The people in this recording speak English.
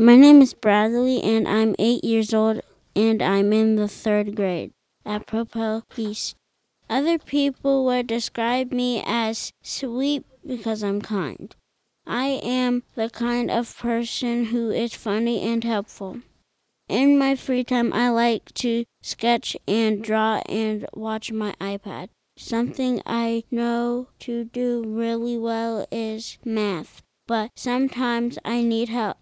My name is Bradlee, and I'm eight years old, and I'm in the third grade at Propel East. Other people would describe me as sweet because I'm kind. I am the kind of person who is funny and helpful. In my free time, I like to sketch and draw and watch my iPad. Something I know to do really well is math, but sometimes I need help